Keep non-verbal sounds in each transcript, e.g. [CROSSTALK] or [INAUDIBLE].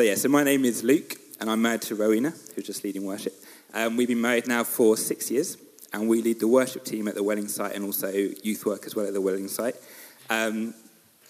So, yeah, so my name is Luke, and I'm married to Rowena, who's just leading worship. Um, we've been married now for six years, and we lead the worship team at the Welling site and also youth work as well at the Welling site. Um,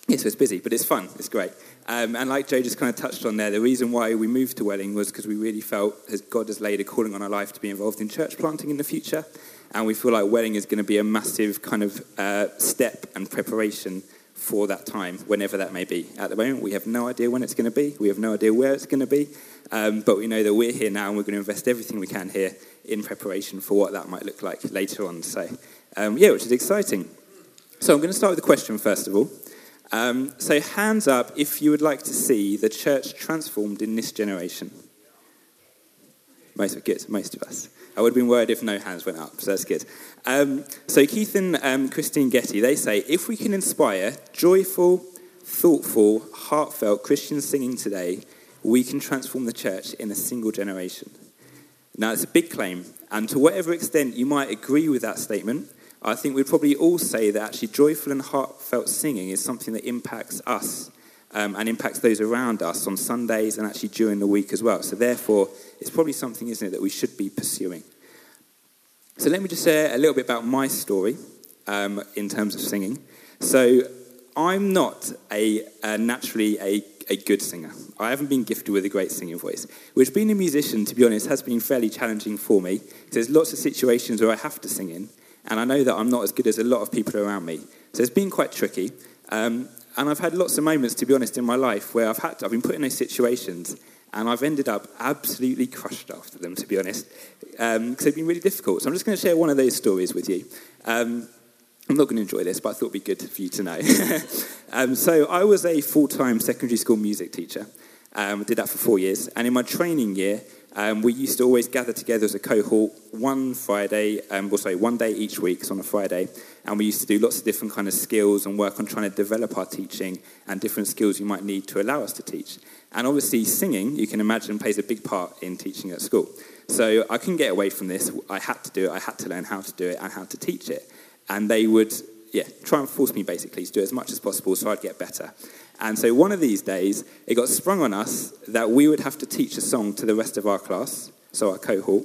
yeah, so it's busy, but it's fun. It's great. Um, and like Joe just kind of touched on there, the reason why we moved to Welling was because we really felt as God has laid a calling on our life to be involved in church planting in the future. And we feel like Welling is going to be a massive kind of uh, step and preparation for that time, whenever that may be. At the moment, we have no idea when it's going to be. We have no idea where it's going to be. Um, but we know that we're here now and we're going to invest everything we can here in preparation for what that might look like later on. So, um, yeah, which is exciting. So, I'm going to start with a question first of all. Um, so, hands up if you would like to see the church transformed in this generation. Most of good, most of us. I would have been worried if no hands went up, so that's good. Um, so Keith and um, Kristyn Getty, they say, if we can inspire joyful, thoughtful, heartfelt Christian singing today, we can transform the church in a single generation. Now, it's a big claim, and to whatever extent you might agree with that statement, I think we'd probably all say that actually joyful and heartfelt singing is something that impacts us um, and impacts those around us on Sundays and actually during the week as well. So, therefore, it's probably something, isn't it, that we should be pursuing. So, let me just share a little bit about my story um, in terms of singing. So, I'm not a, naturally a, a good singer. I haven't been gifted with a great singing voice, which being a musician, to be honest, has been fairly challenging for me. There's lots of situations where I have to sing in, and I know that I'm not as good as a lot of people around me. So it's been quite tricky. Um, and I've had lots of moments, to be honest, in my life where I've had to, I've been put in those situations and I've ended up absolutely crushed after them, to be honest, because um, they've been really difficult. So I'm just going to share one of those stories with you. Um, I'm not going to enjoy this, but I thought it'd be good for you to know. [LAUGHS] um, so I was a full-time secondary school music teacher. Um, did that for four years, and in my training year, um, we used to always gather together as a cohort one Friday, um, or sorry, one day each week, so on a Friday, and we used to do lots of different kind of skills and work on trying to develop our teaching and different skills you might need to allow us to teach. And obviously, singing, you can imagine, plays a big part in teaching at school. So I couldn't get away from this. I had to do it. I had to learn how to do it and how to teach it. And they would, yeah, try and force me basically to do as much as possible so I'd get better. And so one of these days, it got sprung on us that we would have to teach a song to the rest of our class, so our cohort,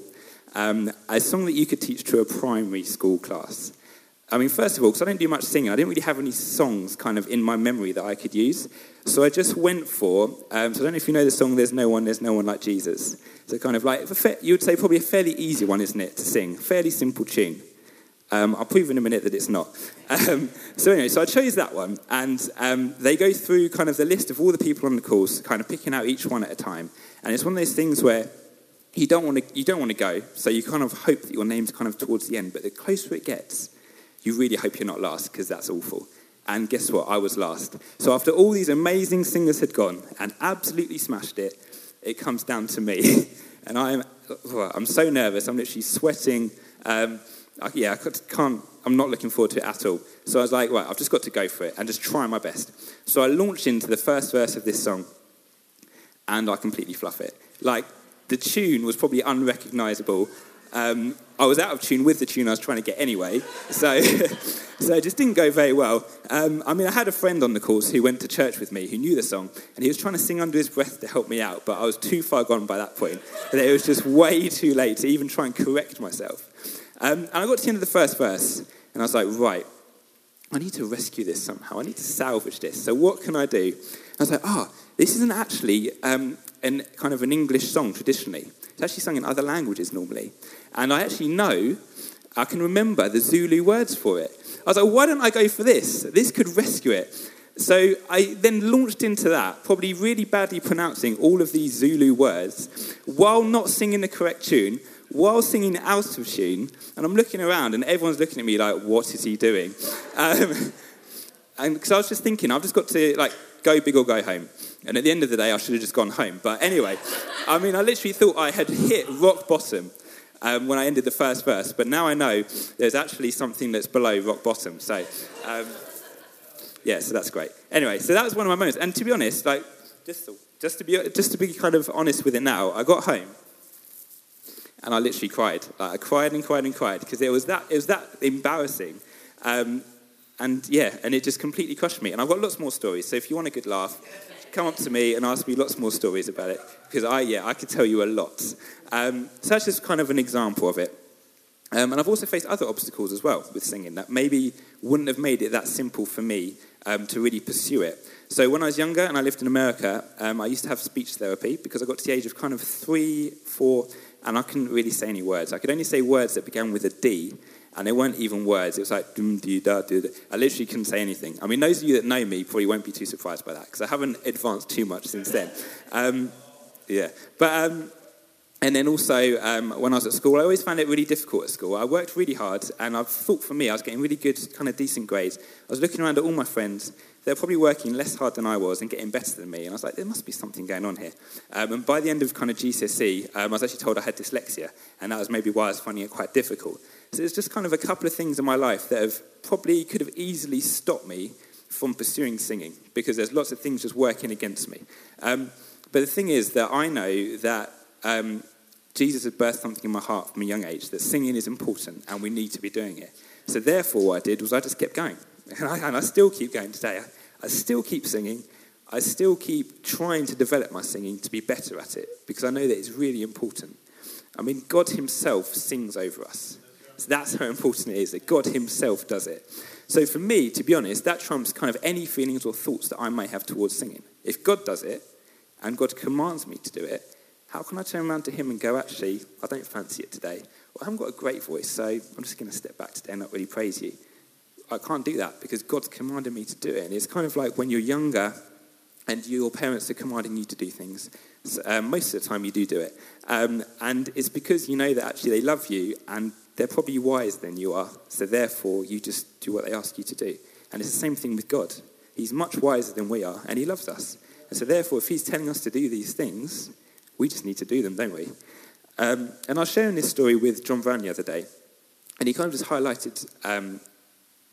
um, a song that you could teach to a primary school class. I mean, first of all, because I don't do much singing, I didn't really have any songs kind of in my memory that I could use. So I just went for, um, so I don't know if you know the song, There's No One, There's No One Like Jesus. So kind of like, you would say probably a fairly easy one, isn't it, to sing? Fairly simple tune. Um, I'll prove in a minute that it's not. Um, so anyway, so I chose that one, and um, they go through kind of the list of all the people on the course, kind of picking out each one at a time. And it's one of those things where you don't want to you don't want to go, so you kind of hope that your name's kind of towards the end. But the closer it gets, you really hope you're not last because that's awful. And guess what? I was last. So after all these amazing singers had gone and absolutely smashed it, it comes down to me, [LAUGHS] and I'm I'm so nervous. I'm literally sweating. Um, I, yeah, I can't, I'm not looking forward to it at all. So I was like, right, I've just got to go for it and just try my best. So I launched into the first verse of this song and I completely fluff it. Like, the tune was probably unrecognizable. Um, I was out of tune with the tune I was trying to get anyway, so, [LAUGHS] so it just didn't go very well. Um, I mean, I had a friend on the course who went to church with me who knew the song, and he was trying to sing under his breath to help me out, but I was too far gone by that point, and it was just way too late to even try and correct myself. Um, and I got to the end of the first verse, and I was like, right, I need to rescue this somehow. I need to salvage this. So what can I do? And I was like, ah, oh, this isn't actually um, an, kind of an English song traditionally. It's actually sung in other languages normally. And I actually know, I can remember the Zulu words for it. I was like, why don't I go for this? This could rescue it. So I then launched into that, probably really badly pronouncing all of these Zulu words while not singing the correct tune, while singing out of tune, and I'm looking around and everyone's looking at me like, what is he doing? Um, [LAUGHS] and because I was just thinking, I've just got to like go big or go home. And at the end of the day, I should have just gone home. But anyway, I mean, I literally thought I had hit rock bottom um, when I ended the first verse. But now I know there's actually something that's below rock bottom. So, um, yeah, so that's great. Anyway, so that was one of my moments. And to be honest, like, just, just, to be, just to be kind of honest with it now, I got home and I literally cried. Like, I cried and cried and cried because it was that it was that embarrassing. Um, and yeah, and it just completely crushed me. And I've got lots more stories. So if you want a good laugh, come up to me and ask me lots more stories about it because I, yeah, I could tell you a lot. Um, so that's just kind of an example of it. Um, and I've also faced other obstacles as well with singing that maybe wouldn't have made it that simple for me um, to really pursue it. So when I was younger and I lived in America, um, I used to have speech therapy because I got to the age of kind of three, four, and I couldn't really say any words. I could only say words that began with a D, and they weren't even words. It was like dum dee da doo. I literally couldn't say anything. I mean, those of you that know me probably won't be too surprised by that because I haven't advanced too much since then. Um, yeah, but um, and then also um, when I was at school, I always found it really difficult at school. I worked really hard, and I thought for me, I was getting really good, kind of decent grades. I was looking around at all my friends. They were probably working less hard than I was and getting better than me. And I was like, there must be something going on here. Um, and by the end of kind of GCSE, um, I was actually told I had dyslexia, and that was maybe why I was finding it quite difficult. So there's just kind of a couple of things in my life that have probably could have easily stopped me from pursuing singing because there's lots of things just working against me. Um, but the thing is that I know that um, Jesus has birthed something in my heart from a young age that singing is important and we need to be doing it. So therefore, what I did was I just kept going, and I, and I still keep going today. I, I still keep singing. I still keep trying to develop my singing to be better at it because I know that it's really important. I mean, God Himself sings over us. So that's how important it is that God Himself does it. So for me, to be honest, that trumps kind of any feelings or thoughts that I may have towards singing. If God does it and God commands me to do it, how can I turn around to Him and go, actually, I don't fancy it today? Well, I haven't got a great voice, so I'm just going to step back today and not really praise you. I can't do that because God's commanded me to do it. And it's kind of like when you're younger and your parents are commanding you to do things. So, um, most of the time, you do do it. Um, and it's because you know that actually they love you and they're probably wiser than you are. So therefore, you just do what they ask you to do. And it's the same thing with God. He's much wiser than we are, and He loves us. And so therefore, if He's telling us to do these things, we just need to do them, don't we? Um, and I was sharing this story with John Brown the other day, and he kind of just highlighted um,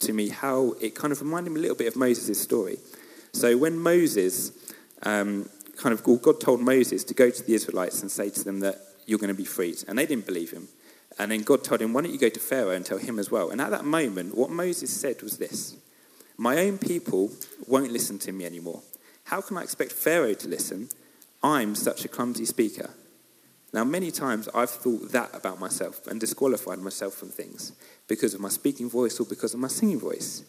to me how it kind of reminded me a little bit of Moses' story. So when Moses, um, kind of, God told Moses to go to the Israelites and say to them that you're going to be freed, and they didn't believe him. And then God told him, Why don't you go to Pharaoh and tell him as well? And at that moment, what Moses said was this My own people won't listen to me anymore. How can I expect Pharaoh to listen? I'm such a clumsy speaker. Now, many times I've thought that about myself and disqualified myself from things because of my speaking voice or because of my singing voice.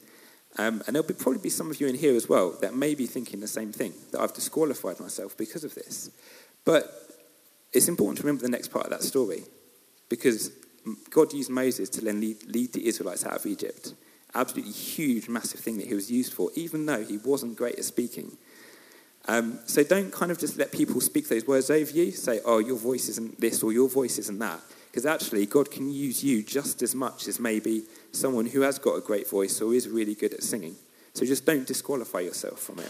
Um, and there'll be, probably be some of you in here as well that may be thinking the same thing, that I've disqualified myself because of this. But it's important to remember the next part of that story because God used Moses to then lead, lead the Israelites out of Egypt. Absolutely huge, massive thing that he was used for, even though he wasn't great at speaking. Um, so don't kind of just let people speak those words over you, say, oh, your voice isn't this or your voice isn't that. Because actually, God can use you just as much as maybe someone who has got a great voice or is really good at singing. So just don't disqualify yourself from it.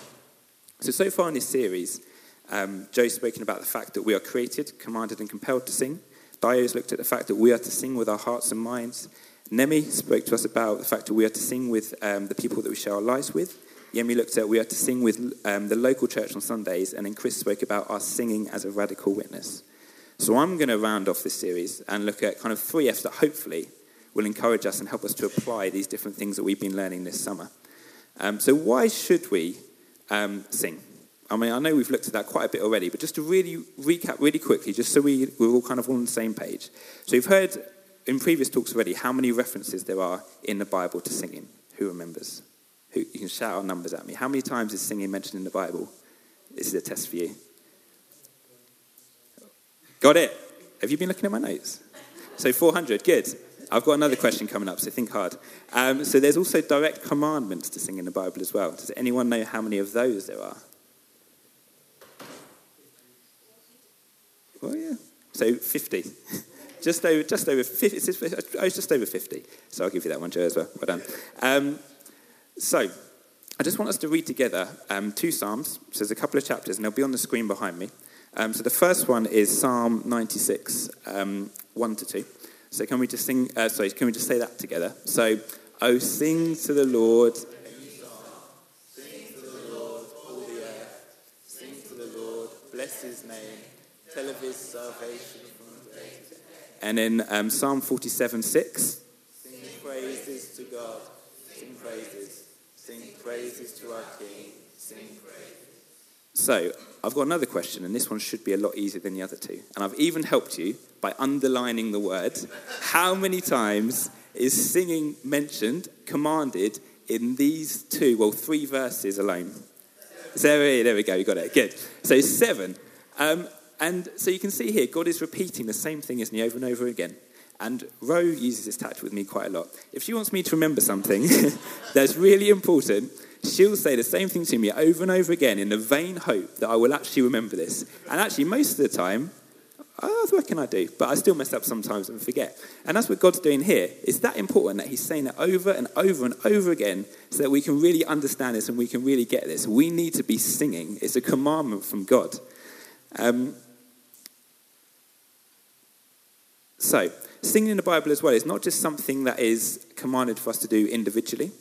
So, so far in this series, um, Joe's spoken about the fact that we are created, commanded, and compelled to sing. Dio's looked at the fact that we are to sing with our hearts and minds. Nemi spoke to us about the fact that we are to sing with um, the people that we share our lives with. Yemi looked at we are to sing with um, the local church on Sundays, and then Chris spoke about our singing as a radical witness. So I'm going to round off this series and look at kind of three F's that hopefully will encourage us and help us to apply these different things that we've been learning this summer. Um, so why should we um, sing? I mean, I know we've looked at that quite a bit already, but just to really recap really quickly, just so we, we're all kind of on the same page. So you've heard in previous talks already how many references there are in the Bible to singing. Who remembers? Who, you can shout out numbers at me. How many times is singing mentioned in the Bible? This is a test for you. Got it. Have you been looking at my notes? So 400, good. I've got another question coming up, so think hard. Um, so there's also direct commandments to sing in the Bible as well. Does anyone know how many of those there are? Oh yeah. So 50. [LAUGHS] just over, just over 50. I was just over 50. So I'll give you that one, Joe, as well. Well done. Um, so, I just want us to read together um, two Psalms. So there's a couple of chapters, and they'll be on the screen behind me. Um, so the first one is Psalm 96, um, 1 to 2. So can we just sing, uh, sorry, can we just say that together? So, oh, sing to the Lord. Sing to the Lord, all the earth. Sing to the Lord, bless his name. Tell of his salvation from the And in um, Psalm 47, 6. Praises. To our King. Sing praises. So, I've got another question, and this one should be a lot easier than the other two. And I've even helped you by underlining the word. How many times is singing mentioned, commanded in these two, well, three verses alone? Seven. There we go, you got it. Good. So, seven. Um, and so you can see here, God is repeating the same thing, isn't he, over and over again. And Ro uses this tactic with me quite a lot. If she wants me to remember something [LAUGHS] that's really important, she'll say the same thing to me over and over again in the vain hope that I will actually remember this. And actually, most of the time, oh, what can I do? But I still mess up sometimes and forget. And that's what God's doing here. It's that important that He's saying it over and over and over again so that we can really understand this and we can really get this. We need to be singing. It's a commandment from God. Um, so, singing in the Bible as well is not just something that is commanded for us to do individually.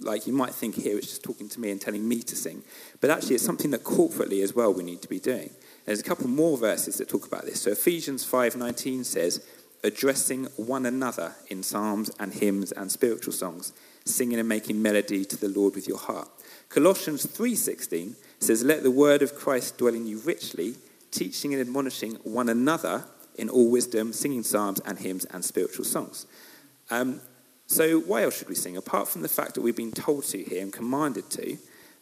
Like you might think here, it's just talking to me and telling me to sing. But actually, it's something that corporately as well we need to be doing. There's a couple more verses that talk about this. So Ephesians 5:19 says, addressing one another in psalms and hymns and spiritual songs, singing and making melody to the Lord with your heart. Colossians 3:16 says, "Let the word of Christ dwell in you richly, teaching and admonishing one another in all wisdom, singing psalms and hymns and spiritual songs. Um, so, why else should we sing? Apart from the fact that we've been told to here and commanded to,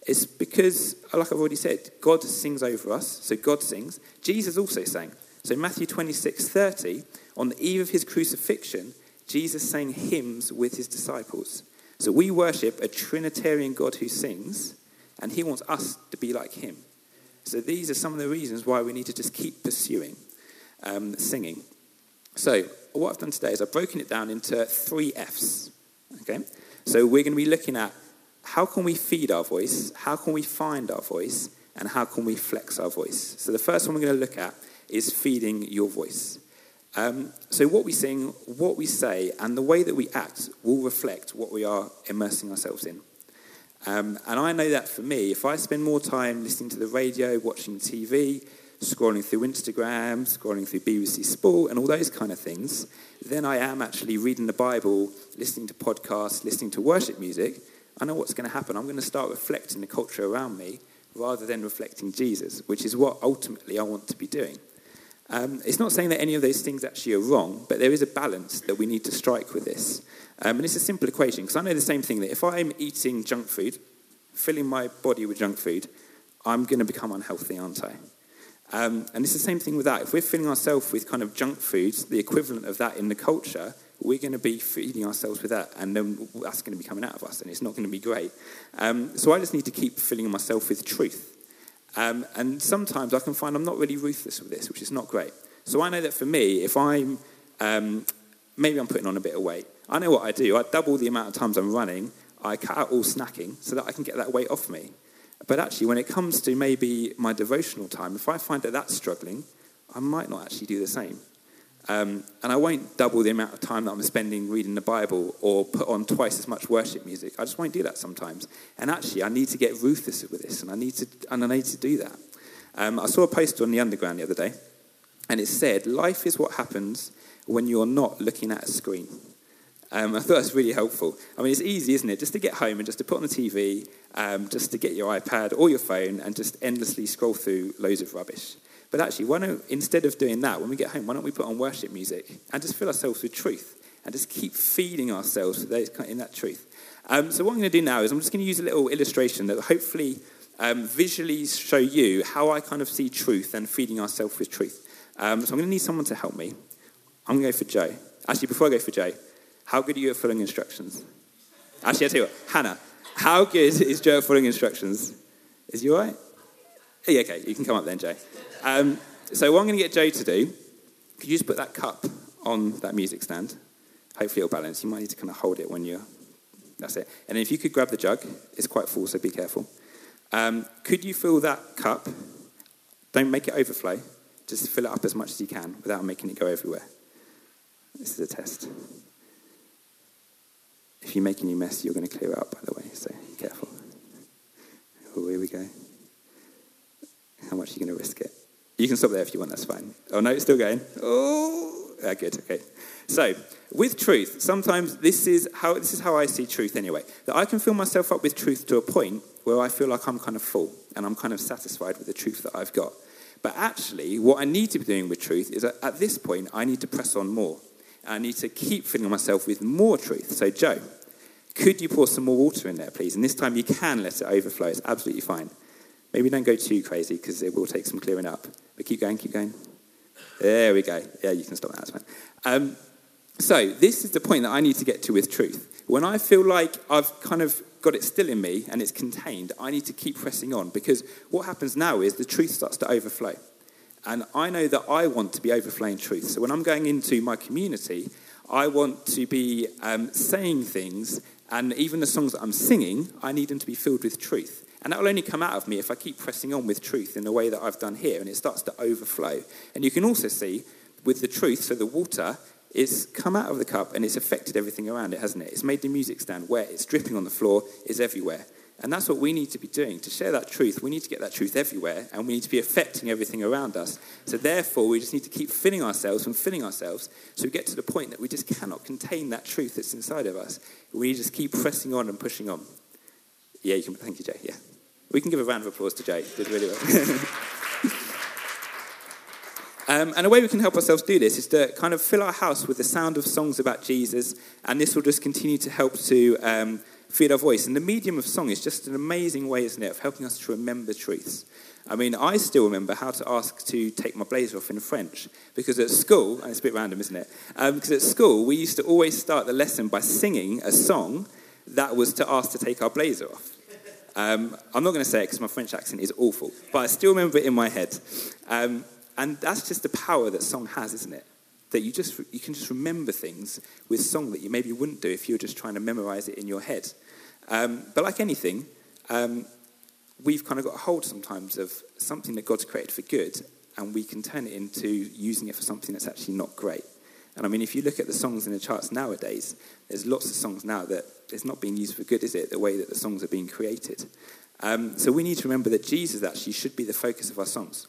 it's because, like I've already said, God sings over us, so God sings. Jesus also sang. So, Matthew 26 30, on the eve of his crucifixion, Jesus sang hymns with his disciples. So, we worship a Trinitarian God who sings, and he wants us to be like him. So, these are some of the reasons why we need to just keep pursuing um, singing. So, what I've done today is I've broken it down into three F's. Okay? So, we're going to be looking at how can we feed our voice, how can we find our voice, and how can we flex our voice. So, the first one we're going to look at is feeding your voice. Um, so, what we sing, what we say, and the way that we act will reflect what we are immersing ourselves in. Um, and I know that for me, if I spend more time listening to the radio, watching TV, scrolling through Instagram, scrolling through BBC Sport, and all those kind of things, then I am actually reading the Bible, listening to podcasts, listening to worship music. I know what's going to happen. I'm going to start reflecting the culture around me rather than reflecting Jesus, which is what ultimately I want to be doing. Um, it's not saying that any of those things actually are wrong, but there is a balance that we need to strike with this. Um, and it's a simple equation, because I know the same thing that if I'm eating junk food, filling my body with junk food, I'm going to become unhealthy, aren't I? Um, and it's the same thing with that. If we're filling ourselves with kind of junk foods, the equivalent of that in the culture, we're going to be feeding ourselves with that, and then that's going to be coming out of us, and it's not going to be great. Um, so I just need to keep filling myself with truth. Um, and sometimes I can find I'm not really ruthless with this, which is not great. So I know that for me, if I'm um, maybe I'm putting on a bit of weight, I know what I do. I double the amount of times I'm running. I cut out all snacking so that I can get that weight off me. But actually, when it comes to maybe my devotional time, if I find that that's struggling, I might not actually do the same. Um, and I won't double the amount of time that I'm spending reading the Bible or put on twice as much worship music. I just won't do that sometimes. And actually, I need to get ruthless with this, and I need to, and I need to do that. Um, I saw a post on the Underground the other day, and it said, Life is what happens when you're not looking at a screen. Um, [LAUGHS] I thought that's really helpful. I mean, it's easy, isn't it? Just to get home and just to put on the TV, um, just to get your iPad or your phone and just endlessly scroll through loads of rubbish. But actually, why don't, instead of doing that, when we get home, why don't we put on worship music and just fill ourselves with truth and just keep feeding ourselves in that truth? Um, so, what I'm going to do now is I'm just going to use a little illustration that hopefully um, visually show you how I kind of see truth and feeding ourselves with truth. Um, so, I'm going to need someone to help me. I'm going to go for Joe. Actually, before I go for Joe, how good are you at following instructions? Actually, I'll tell you what, Hannah, how good [LAUGHS] is Joe at following instructions? Is you all right? Yeah, okay, you can come up then, Joe. Um, so, what I'm going to get Joe to do, could you just put that cup on that music stand? Hopefully, it'll balance. You might need to kind of hold it when you're. That's it. And if you could grab the jug, it's quite full, so be careful. Um, could you fill that cup? Don't make it overflow. Just fill it up as much as you can without making it go everywhere. This is a test. If you make any mess, you're going to clear it up, by the way, so careful. Oh, here we go. How much are you going to risk it? You can stop there if you want, that's fine. Oh, no, it's still going. Oh, Uh, good. Okay. So, with truth, sometimes this is how this is how I see truth anyway. That I can fill myself up with truth to a point where I feel like I'm kind of full and I'm kind of satisfied with the truth that I've got. But actually, what I need to be doing with truth is that at this point, I need to press on more. I need to keep filling myself with more truth. So, Joe, could you pour some more water in there, please? And this time you can let it overflow. It's absolutely fine. Maybe don't go too crazy because it will take some clearing up. But keep going, keep going. There we go. Yeah, you can stop that. That's fine. Um, so, this is the point that I need to get to with truth. When I feel like I've kind of got it still in me and it's contained, I need to keep pressing on because what happens now is the truth starts to overflow. And I know that I want to be overflowing truth. So when I'm going into my community, I want to be um, saying things, and even the songs that I'm singing, I need them to be filled with truth. And that will only come out of me if I keep pressing on with truth in the way that I've done here, and it starts to overflow. And you can also see with the truth, so the water, it's come out of the cup and it's affected everything around it, hasn't it? It's made the music stand wet, it's dripping on the floor, it's everywhere. And that's what we need to be doing. To share that truth, we need to get that truth everywhere and we need to be affecting everything around us. So, therefore, we just need to keep filling ourselves and filling ourselves so we get to the point that we just cannot contain that truth that's inside of us. We just keep pressing on and pushing on. Yeah, you can. Thank you, Jay. Yeah. We can give a round of applause to Jay. Did really well. [LAUGHS] Um, and a way we can help ourselves do this is to kind of fill our house with the sound of songs about Jesus, and this will just continue to help to um, feed our voice. And the medium of song is just an amazing way, isn't it, of helping us to remember truths. I mean, I still remember how to ask to take my blazer off in French because at school, and it's a bit random, isn't it? Um, because at school, we used to always start the lesson by singing a song that was to ask to take our blazer off. Um, I'm not going to say it because my French accent is awful, but I still remember it in my head. Um, and that's just the power that song has, isn't it? That you just you can just remember things with song that you maybe wouldn't do if you were just trying to memorize it in your head. Um, but like anything, um, we've kind of got a hold sometimes of something that God's created for good, and we can turn it into using it for something that's actually not great. And I mean, if you look at the songs in the charts nowadays, there's lots of songs now that it's not being used for good, is it? The way that the songs are being created. Um, so we need to remember that Jesus actually should be the focus of our songs.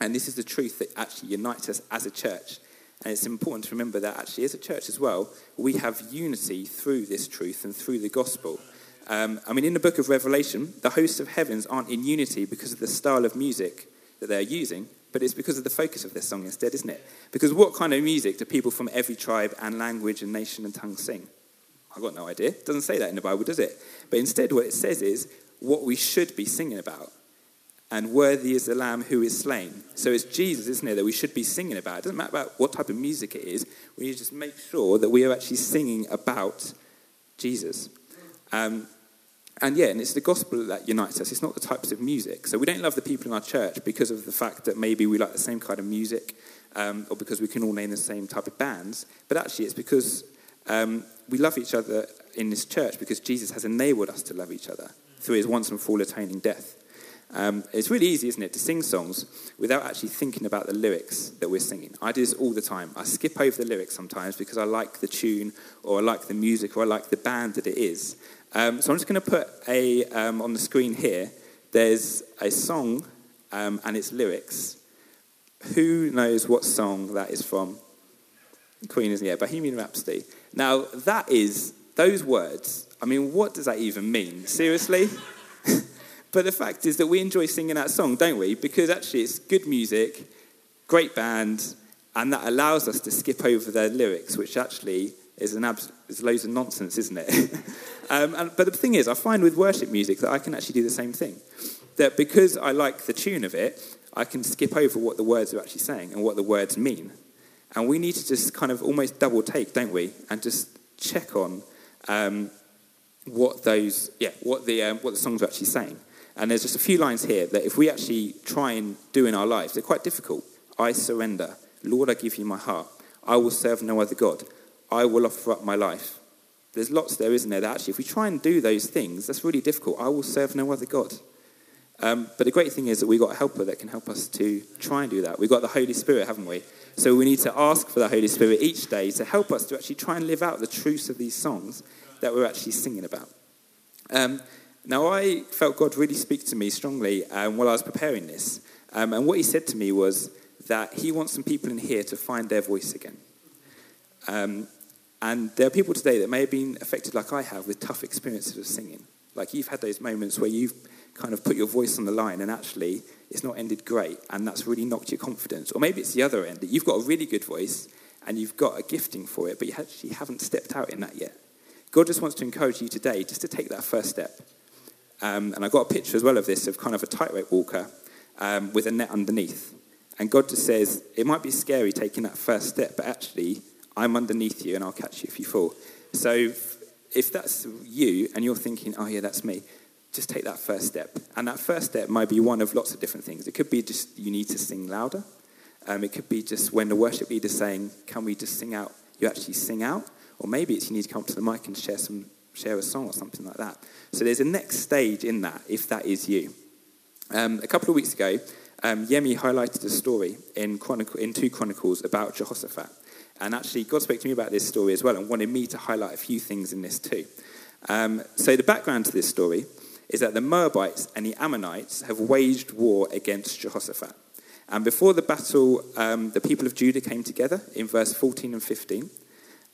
And this is the truth that actually unites us as a church. And it's important to remember that actually, as a church as well, we have unity through this truth and through the gospel. Um, I mean, in the book of Revelation, the hosts of heavens aren't in unity because of the style of music that they're using, but it's because of the focus of their song instead, isn't it? Because what kind of music do people from every tribe and language and nation and tongue sing? I've got no idea. It doesn't say that in the Bible, does it? But instead, what it says is what we should be singing about and worthy is the Lamb who is slain. So it's Jesus, isn't it, that we should be singing about. It doesn't matter about what type of music it is. We need to just make sure that we are actually singing about Jesus. Um, and yeah, and it's the gospel that unites us. It's not the types of music. So we don't love the people in our church because of the fact that maybe we like the same kind of music um, or because we can all name the same type of bands. But actually, it's because um, we love each other in this church because Jesus has enabled us to love each other through his once and for all atoning death. Um, it's really easy, isn't it, to sing songs without actually thinking about the lyrics that we're singing. I do this all the time. I skip over the lyrics sometimes because I like the tune or I like the music or I like the band that it is. Um, so I'm just going to put a um, on the screen here. There's a song um, and its lyrics. Who knows what song that is from? Queen, isn't it? Bohemian Rhapsody. Now that is those words. I mean, what does that even mean? Seriously? [LAUGHS] But the fact is that we enjoy singing that song, don't we? Because actually it's good music, great band, and that allows us to skip over their lyrics, which actually is, an abs- is loads of nonsense, isn't it? [LAUGHS] um, and, but the thing is, I find with worship music that I can actually do the same thing. That because I like the tune of it, I can skip over what the words are actually saying and what the words mean. And we need to just kind of almost double take, don't we? And just check on um, what those, yeah, what the, um, what the songs are actually saying. And there's just a few lines here that if we actually try and do in our lives, they're quite difficult. I surrender. Lord, I give you my heart. I will serve no other God. I will offer up my life. There's lots there, isn't there? That actually, if we try and do those things, that's really difficult. I will serve no other God. Um, but the great thing is that we've got a helper that can help us to try and do that. We've got the Holy Spirit, haven't we? So we need to ask for the Holy Spirit each day to help us to actually try and live out the truths of these songs that we're actually singing about. Um, now, I felt God really speak to me strongly um, while I was preparing this. Um, and what he said to me was that he wants some people in here to find their voice again. And there are people today that may have been affected, like I have, with tough experiences of singing. Like you've had those moments where you've kind of put your voice on the line and actually it's not ended great and that's really knocked your confidence. Or maybe it's the other end that you've got a really good voice and you've got a gifting for it, but you actually haven't stepped out in that yet. God just wants to encourage you today just to take that first step. Um, and I got a picture as well of this of kind of a tightrope walker um, with a net underneath. And God just says, it might be scary taking that first step, but actually, I'm underneath you and I'll catch you if you fall. So if that's you and you're thinking, oh, yeah, that's me, just take that first step. And that first step might be one of lots of different things. It could be just you need to sing louder. Um, it could be just when the worship leader's saying, can we just sing out, you actually sing out. Or maybe it's you need to come up to the mic and share, some, share a song or something like that. So there's a next stage in that if that is you. Um, a couple of weeks ago, um, Yemi highlighted a story in, Chronicle, in 2 Chronicles about Jehoshaphat. And actually, God spoke to me about this story as well and wanted me to highlight a few things in this too. Um, so, the background to this story is that the Moabites and the Ammonites have waged war against Jehoshaphat. And before the battle, um, the people of Judah came together in verse 14 and 15.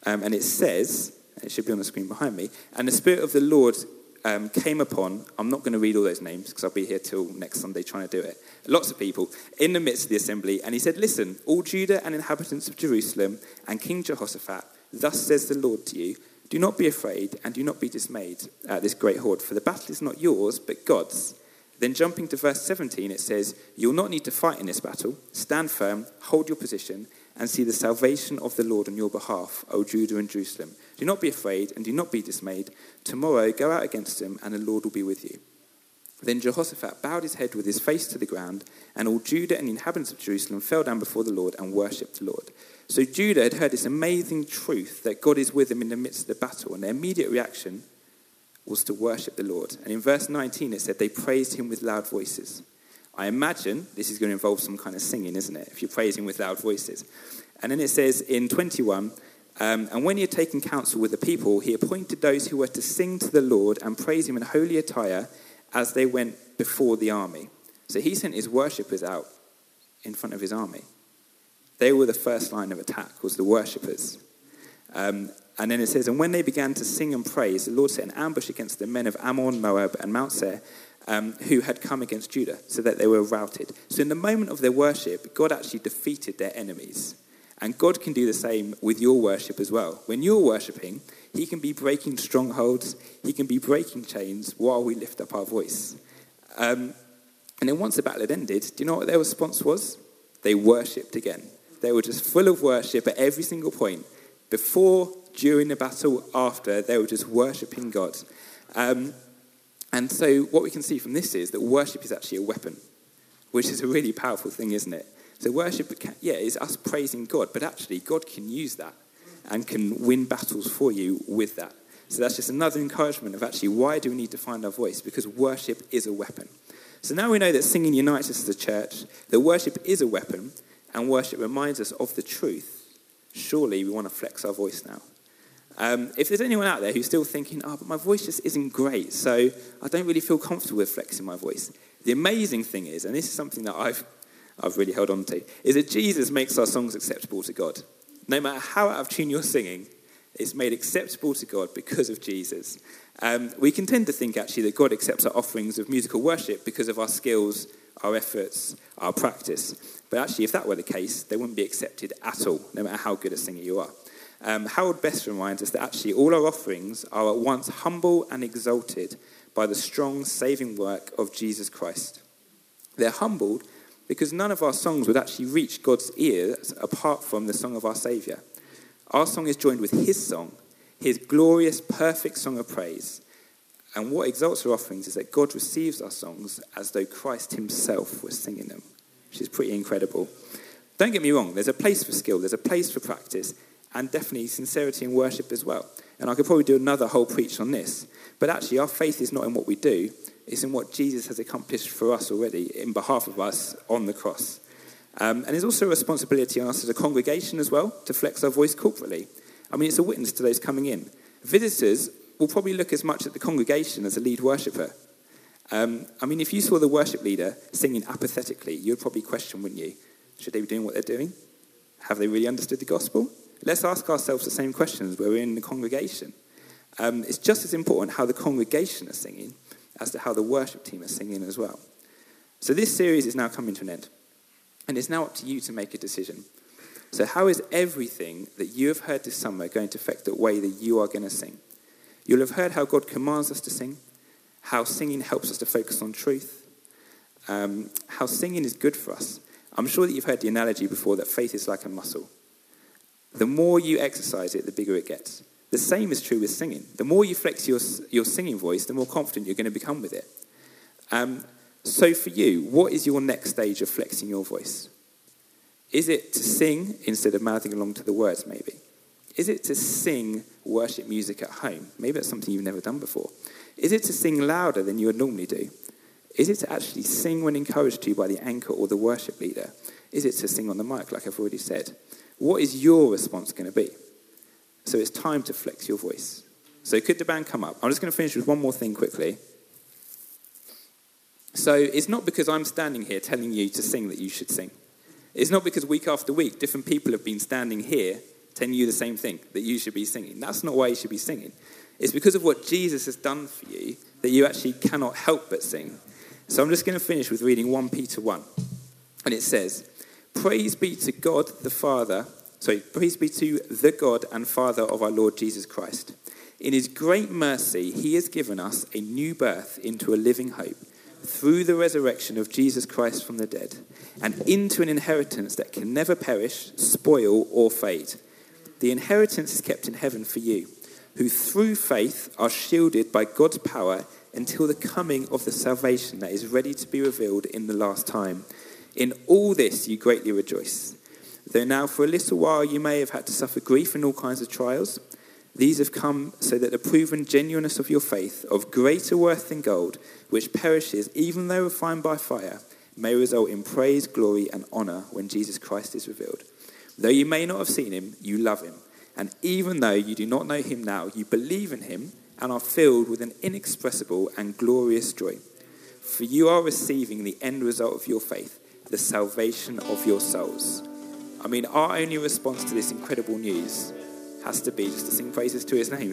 Um, and it says, it should be on the screen behind me, and the Spirit of the Lord um, came upon, I'm not going to read all those names because I'll be here till next Sunday trying to do it, lots of people in the midst of the assembly. And he said, Listen, all Judah and inhabitants of Jerusalem and King Jehoshaphat, thus says the Lord to you, do not be afraid and do not be dismayed at this great horde, for the battle is not yours, but God's. Then jumping to verse 17, it says, You'll not need to fight in this battle. Stand firm, hold your position, and see the salvation of the Lord on your behalf, O Judah and Jerusalem. Do not be afraid and do not be dismayed. Tomorrow go out against them, and the Lord will be with you. Then Jehoshaphat bowed his head with his face to the ground, and all Judah and the inhabitants of Jerusalem fell down before the Lord and worshipped the Lord. So Judah had heard this amazing truth that God is with them in the midst of the battle, and their immediate reaction was to worship the Lord. And in verse 19, it said they praised him with loud voices. I imagine this is going to involve some kind of singing, isn't it? If you're praising with loud voices. And then it says in 21, um, and when he had taken counsel with the people, he appointed those who were to sing to the Lord and praise him in holy attire as they went before the army. So he sent his worshippers out in front of his army. They were the first line of attack, was the worshippers. Um, and then it says, And when they began to sing and praise, the Lord set an ambush against the men of Ammon, Moab, and Mount Seir, um, who had come against Judah, so that they were routed. So in the moment of their worship, God actually defeated their enemies. And God can do the same with your worship as well. When you're worshiping, He can be breaking strongholds, He can be breaking chains while we lift up our voice. Um, and then once the battle had ended, do you know what their response was? They worshipped again. They were just full of worship at every single point. Before, during the battle, after, they were just worshipping God. Um, and so, what we can see from this is that worship is actually a weapon, which is a really powerful thing, isn't it? So, worship, yeah, is us praising God, but actually, God can use that and can win battles for you with that. So, that's just another encouragement of actually why do we need to find our voice? Because worship is a weapon. So, now we know that singing unites us as a church, that worship is a weapon, and worship reminds us of the truth. Surely we want to flex our voice now. Um, if there's anyone out there who's still thinking, oh, but my voice just isn't great, so I don't really feel comfortable with flexing my voice. The amazing thing is, and this is something that I've, I've really held on to, is that Jesus makes our songs acceptable to God. No matter how out of tune you're singing, it's made acceptable to God because of Jesus. Um, we can tend to think actually that God accepts our offerings of musical worship because of our skills, our efforts, our practice. But actually, if that were the case, they wouldn't be accepted at all, no matter how good a singer you are. Um, Harold Best reminds us that actually all our offerings are at once humble and exalted by the strong saving work of Jesus Christ. They're humbled because none of our songs would actually reach God's ears apart from the song of our Saviour. Our song is joined with His song, His glorious, perfect song of praise. And what exalts our offerings is that God receives our songs as though Christ Himself was singing them, which is pretty incredible. Don't get me wrong, there's a place for skill, there's a place for practice, and definitely sincerity in worship as well. And I could probably do another whole preach on this. But actually, our faith is not in what we do, it's in what Jesus has accomplished for us already in behalf of us on the cross. Um, and there's also a responsibility on us as a congregation as well to flex our voice corporately. I mean, it's a witness to those coming in. Visitors will probably look as much at the congregation as a lead worshipper. Um, I mean, if you saw the worship leader singing apathetically, you'd probably question, wouldn't you? Should they be doing what they're doing? Have they really understood the gospel? Let's ask ourselves the same questions where we're in the congregation. Um, it's just as important how the congregation is singing as to how the worship team is singing as well. So this series is now coming to an end, and it's now up to you to make a decision. So, how is everything that you have heard this summer going to affect the way that you are going to sing? You'll have heard how God commands us to sing, how singing helps us to focus on truth, um, how singing is good for us. I'm sure that you've heard the analogy before that faith is like a muscle. The more you exercise it, the bigger it gets. The same is true with singing. The more you flex your, your singing voice, the more confident you're going to become with it. Um, so, for you, what is your next stage of flexing your voice? Is it to sing instead of mouthing along to the words, maybe? Is it to sing worship music at home? Maybe that's something you've never done before. Is it to sing louder than you would normally do? Is it to actually sing when encouraged to by the anchor or the worship leader? Is it to sing on the mic, like I've already said? What is your response going to be? So it's time to flex your voice. So could the band come up? I'm just going to finish with one more thing quickly. So it's not because I'm standing here telling you to sing that you should sing. It's not because week after week different people have been standing here telling you the same thing that you should be singing. That's not why you should be singing. It's because of what Jesus has done for you that you actually cannot help but sing. So I'm just going to finish with reading 1 Peter 1. And it says, Praise be to God the Father, sorry, praise be to the God and Father of our Lord Jesus Christ. In his great mercy, he has given us a new birth into a living hope through the resurrection of Jesus Christ from the dead, and into an inheritance that can never perish, spoil, or fade. The inheritance is kept in heaven for you, who through faith are shielded by God's power until the coming of the salvation that is ready to be revealed in the last time. In all this you greatly rejoice. Though now for a little while you may have had to suffer grief in all kinds of trials, these have come so that the proven genuineness of your faith, of greater worth than gold, which perishes even though refined by fire, may result in praise, glory, and honor when Jesus Christ is revealed. Though you may not have seen him, you love him. And even though you do not know him now, you believe in him and are filled with an inexpressible and glorious joy. For you are receiving the end result of your faith, the salvation of your souls. I mean, our only response to this incredible news has to be just to sing praises to his name.